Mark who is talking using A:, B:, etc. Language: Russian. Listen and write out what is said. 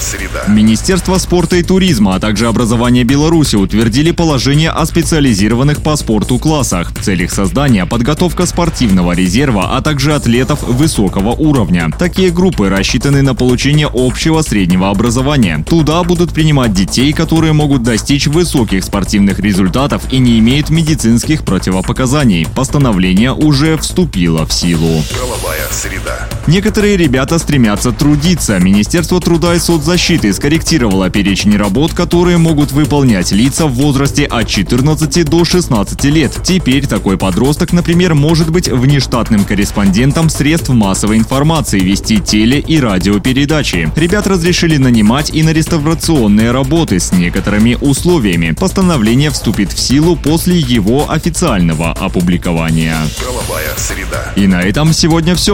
A: среда.
B: Министерство спорта и туризма, а также образование Беларуси утвердили положение о специализированных по спорту классах. В целях создания подготовка спортивного резерва, а также атлетов высокого уровня. Такие группы рассчитаны на получение общего среднего образования. Туда будут принимать детей, которые могут достичь высоких спортивных результатов и не имеют медицинских противопоказаний показаний. Постановление уже вступило в силу.
A: Правовая среда.
B: Некоторые ребята стремятся трудиться. Министерство труда и соцзащиты скорректировало перечень работ, которые могут выполнять лица в возрасте от 14 до 16 лет. Теперь такой подросток, например, может быть внештатным корреспондентом средств массовой информации, вести теле- и радиопередачи. Ребят разрешили нанимать и на реставрационные работы с некоторыми условиями. Постановление вступит в силу после его официального опубликования.
A: Правовая среда.
B: И на этом сегодня все.